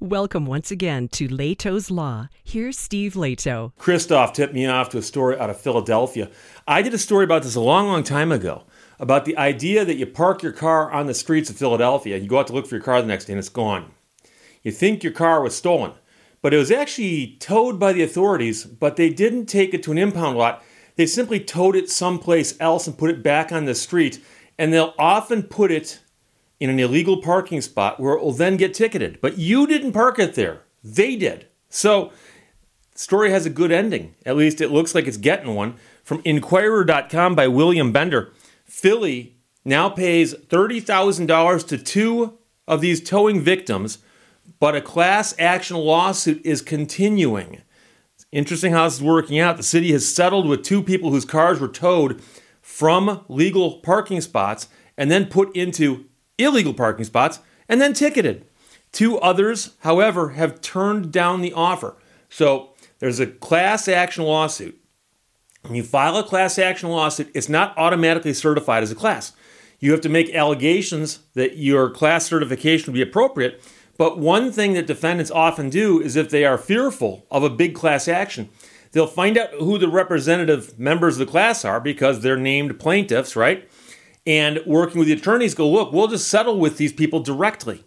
Welcome once again to Lehto's Law. Here's Steve Lehto. Christoph tipped me off to a story out of Philadelphia. I did a story about this a long, long time ago about the idea that you park your car on the streets of Philadelphia, you go out to look for your car the next day and it's gone. You think your car was stolen, but it was actually towed by the authorities, but they didn't take it to an impound lot. They simply towed it someplace else and put it back on the street, and they'll often put it in an illegal parking spot where it will then get ticketed. But you didn't park it there. They did. So story has a good ending. At least it looks like it's getting one. From Inquirer.com by William Bender. Philly now pays $30,000 to two of these towing victims, but a class action lawsuit is continuing. It's interesting how this is working out. The city has settled with two people whose cars were towed from legal parking spots and then put into illegal parking spots and then ticketed. Two others, however, have turned down the offer. So there's a class action lawsuit. When you file a class action lawsuit, it's not automatically certified as a class. You have to make allegations that your class certification would be appropriate. But one thing that defendants often do is if they are fearful of a big class action, they'll find out who the representative members of the class are because they're named plaintiffs, right? And working with the attorneys go, look, we'll just settle with these people directly.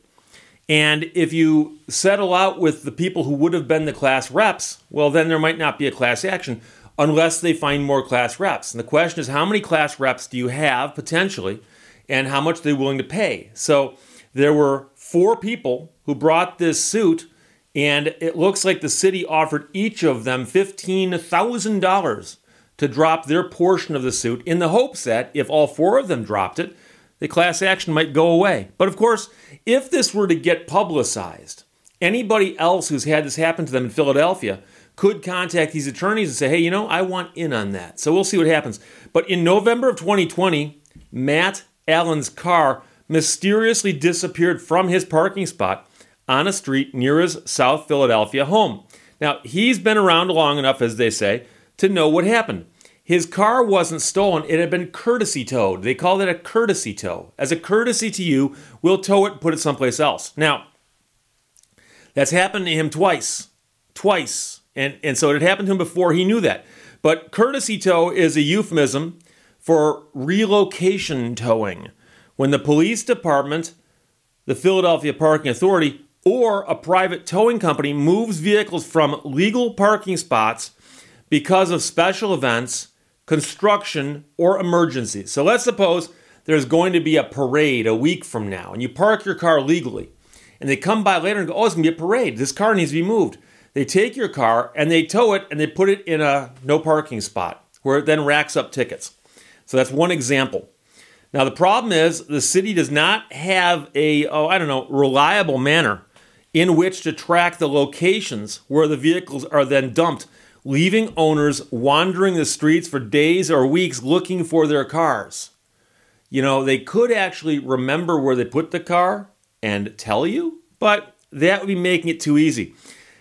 And if you settle out with the people who would have been the class reps, well, then there might not be a class action unless they find more class reps. And the question is, how many class reps do you have potentially, and how much are they willing to pay? So there were four people who brought this suit, and it looks like the city offered each of them $15,000 to drop their portion of the suit in the hopes that if all four of them dropped it, the class action might go away. But of course, if this were to get publicized, anybody else who's had this happen to them in Philadelphia could contact these attorneys and say, hey, you know, I want in on that. So we'll see what happens. But in November of 2020, Matt Allen's car mysteriously disappeared from his parking spot on a street near his South Philadelphia home. Now, he's been around long enough, as they say, to know what happened. His car wasn't stolen, it had been courtesy towed. They called it a courtesy tow. As a courtesy to you, we'll tow it and put it someplace else. Now, that's happened to him twice. Twice. And, and so it had happened to him before he knew that. But courtesy tow is a euphemism for relocation towing. When the police department, the Philadelphia Parking Authority, or a private towing company moves vehicles from legal parking spots because of special events construction, or emergency. So let's suppose there's going to be a parade a week from now, and you park your car legally, and they come by later and go, Oh, it's going to be a parade. This car needs to be moved. They take your car and they tow it and they put it in a no parking spot where it then racks up tickets. So that's one example. Now, the problem is the city does not have a, oh, I don't know, reliable manner in which to track the locations where the vehicles are then dumped leaving owners wandering the streets for days or weeks looking for their cars. You know, they could actually remember where they put the car and tell you, but that would be making it too easy.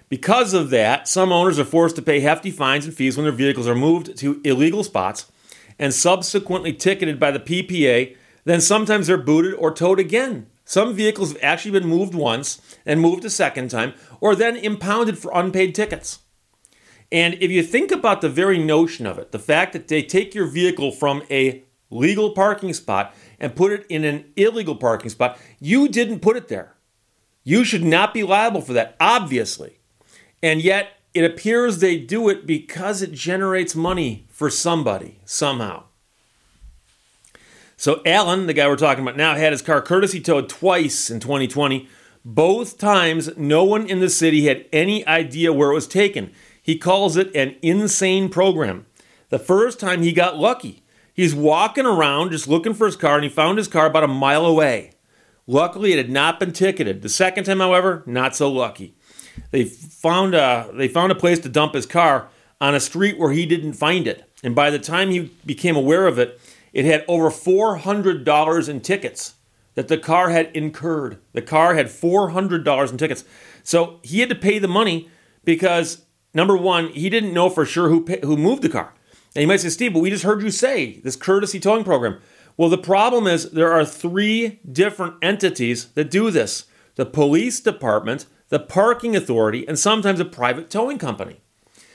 Because of that, some owners are forced to pay hefty fines and fees when their vehicles are moved to illegal spots and subsequently ticketed by the PPA. Then sometimes they're booted or towed again. Some vehicles have actually been moved once and moved a second time, or then impounded for unpaid tickets. And if you think about the very notion of it, the fact that they take your vehicle from a legal parking spot and put it in an illegal parking spot, you didn't put it there. You should not be liable for that, obviously. And yet, it appears they do it because it generates money for somebody, somehow. So, Allen, the guy we're talking about now, had his car courtesy towed twice in 2020. Both times, no one in the city had any idea where it was taken. He calls it an insane program. The first time he got lucky. He's walking around just looking for his car and he found his car about a mile away. Luckily, it had not been ticketed. The second time, however, not so lucky. They found a, they found a place to dump his car on a street where he didn't find it. And by the time he became aware of it, it had over $400 in tickets that the car had incurred. The car had $400 in tickets. So he had to pay the money because Number one, he didn't know for sure who who moved the car. And you might say, Steve, but we just heard you say this courtesy towing program. Well, the problem is there are three different entities that do this the police department, the parking authority, and sometimes a private towing company.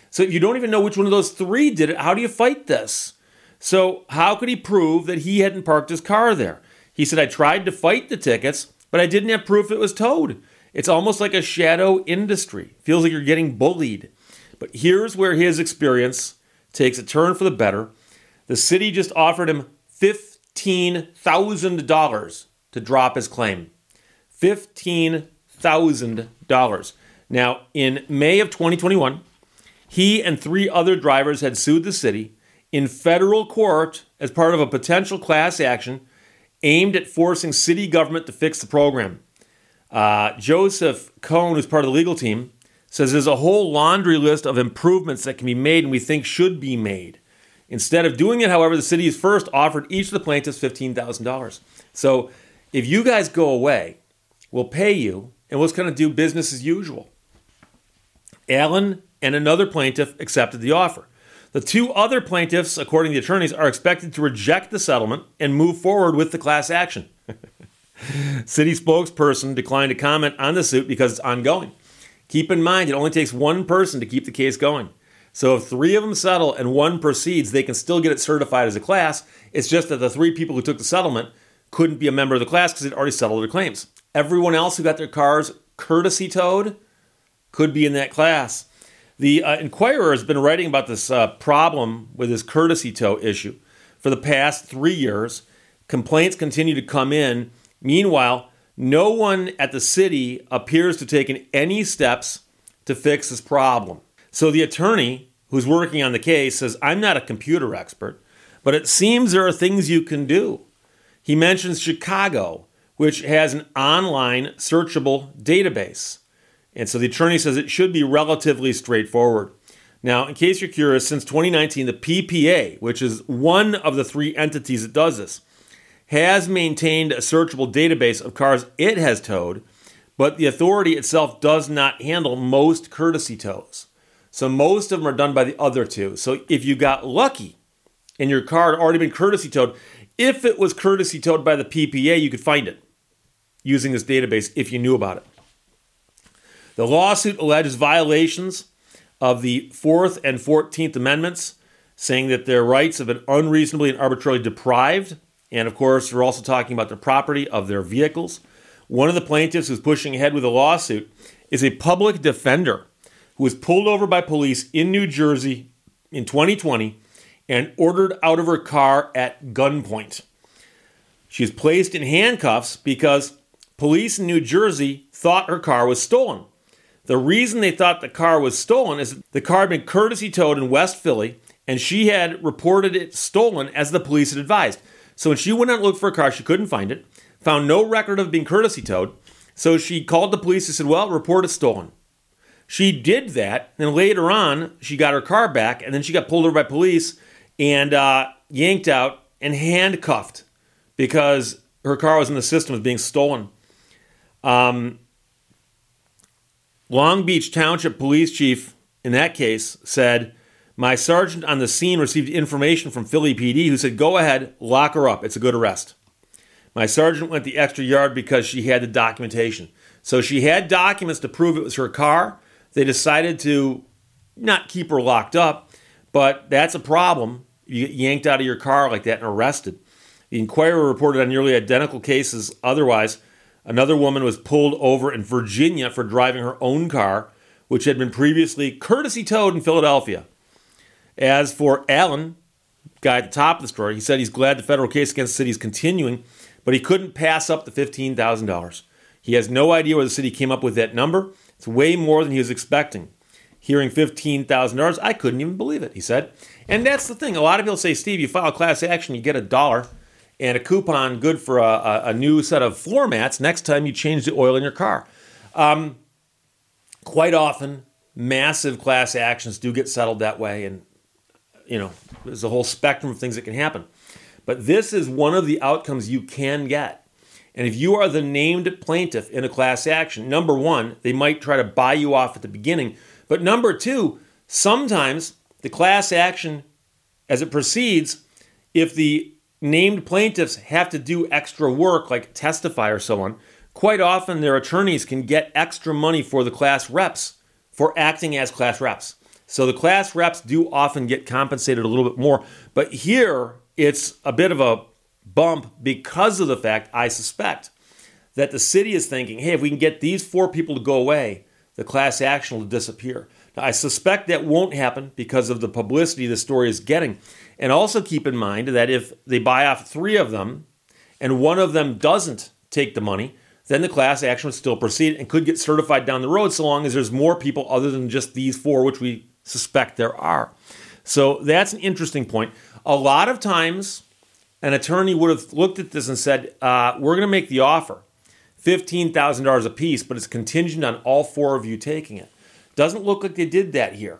So you don't even know which one of those three did it. How do you fight this? So, how could he prove that he hadn't parked his car there? He said, I tried to fight the tickets, but I didn't have proof it was towed. It's almost like a shadow industry. Feels like you're getting bullied. But here's where his experience takes a turn for the better. The city just offered him $15,000 to drop his claim. $15,000. Now, in May of 2021, he and three other drivers had sued the city in federal court as part of a potential class action aimed at forcing city government to fix the program. Uh, Joseph Cohn, who's part of the legal team, says there's a whole laundry list of improvements that can be made and we think should be made. Instead of doing it, however, the city has first offered each of the plaintiffs $15,000. So if you guys go away, we'll pay you and we'll just kind of do business as usual. Allen and another plaintiff accepted the offer. The two other plaintiffs, according to the attorneys, are expected to reject the settlement and move forward with the class action. City spokesperson declined to comment on the suit because it's ongoing. Keep in mind, it only takes one person to keep the case going. So if three of them settle and one proceeds, they can still get it certified as a class. It's just that the three people who took the settlement couldn't be a member of the class because they'd already settled their claims. Everyone else who got their cars courtesy towed could be in that class. The uh, Inquirer has been writing about this uh, problem with this courtesy tow issue for the past three years. Complaints continue to come in. Meanwhile, no one at the city appears to have taken any steps to fix this problem. So the attorney who's working on the case says, I'm not a computer expert, but it seems there are things you can do. He mentions Chicago, which has an online searchable database. And so the attorney says it should be relatively straightforward. Now, in case you're curious, since 2019, the PPA, which is one of the three entities that does this, has maintained a searchable database of cars it has towed, but the authority itself does not handle most courtesy tows. So most of them are done by the other two. So if you got lucky and your car had already been courtesy towed, if it was courtesy towed by the PPA, you could find it using this database if you knew about it. The lawsuit alleges violations of the Fourth and Fourteenth Amendments, saying that their rights have been unreasonably and arbitrarily deprived. And of course, we're also talking about the property of their vehicles. One of the plaintiffs who's pushing ahead with a lawsuit is a public defender who was pulled over by police in New Jersey in 2020 and ordered out of her car at gunpoint. She was placed in handcuffs because police in New Jersey thought her car was stolen. The reason they thought the car was stolen is the car had been courtesy towed in West Philly, and she had reported it stolen as the police had advised. So when she went out and looked for a car, she couldn't find it, found no record of being courtesy towed. So she called the police and said, Well, report it stolen. She did that, and later on, she got her car back, and then she got pulled over by police and uh, yanked out and handcuffed because her car was in the system was being stolen. Um, Long Beach Township Police Chief, in that case, said, My sergeant on the scene received information from Philly PD who said, Go ahead, lock her up. It's a good arrest. My sergeant went the extra yard because she had the documentation. So she had documents to prove it was her car. They decided to not keep her locked up, but that's a problem. You get yanked out of your car like that and arrested. The Inquirer reported on nearly identical cases otherwise Another woman was pulled over in Virginia for driving her own car, which had been previously courtesy towed in Philadelphia. As for Allen, guy at the top of the story, he said he's glad the federal case against the city is continuing, but he couldn't pass up the $15,000. He has no idea where the city came up with that number. It's way more than he was expecting. Hearing $15,000, I couldn't even believe it, he said. And that's the thing. A lot of people say, Steve, you file a class action, you get a dollar and a coupon good for a, a, new set of floor mats next time you change the oil in your car. Um, quite often, massive class actions do get settled that way, and you know there's a whole spectrum of things that can happen. But this is one of the outcomes you can get. And if you are the named plaintiff in a class action, number one, they might try to buy you off at the beginning. But number two, sometimes the class action, as it proceeds, if the named plaintiffs have to do extra work, like testify or so on, quite often their attorneys can get extra money for the class reps for acting as class reps. So the class reps do often get compensated a little bit more. But here, it's a bit of a bump because of the fact, I suspect, that the city is thinking, hey, if we can get these four people to go away, the class action will disappear. Now, I suspect that won't happen because of the publicity the story is getting. And also keep in mind that if they buy off three of them and one of them doesn't take the money, then the class action would still proceed and could get certified down the road so long as there's more people other than just these four, which we suspect there are. So that's an interesting point. A lot of times, an attorney would have looked at this and said, uh, We're going to make the offer $15,000 a piece, but it's contingent on all four of you taking it. Doesn't look like they did that here.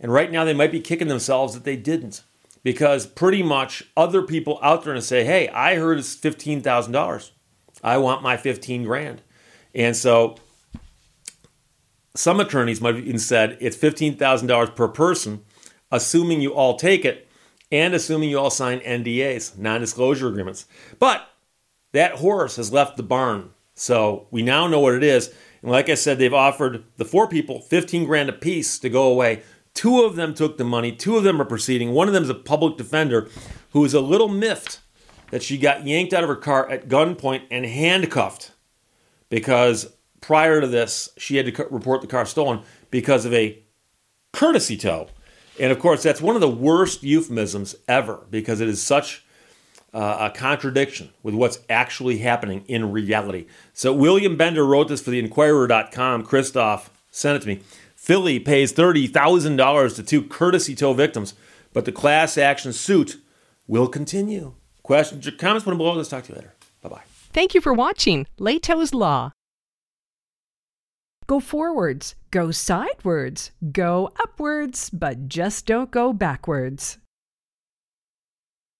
And right now, they might be kicking themselves that they didn't because pretty much other people out there and say, Hey, I heard it's $15,000. I want my 15 grand. And so some attorneys might have even said it's $15,000 per person, assuming you all take it and assuming you all sign NDAs, non disclosure agreements. But that horse has left the barn. So we now know what it is. And like I said, they've offered the four people 15 grand a piece to go away. Two of them took the money, two of them are proceeding. One of them is a public defender who is a little miffed that she got yanked out of her car at gunpoint and handcuffed because prior to this, she had to report the car stolen because of a courtesy tow. And of course, that's one of the worst euphemisms ever because it is such uh, a contradiction with what's actually happening in reality. So, William Bender wrote this for the Inquirer.com. Christoph sent it to me. Philly pays $30,000 to two courtesy tow victims, but the class action suit will continue. Questions or comments, put them below. Let's talk to you later. Bye bye. Thank you for watching Lehto's Law. Go forwards, go sidewards, go upwards, but just don't go backwards.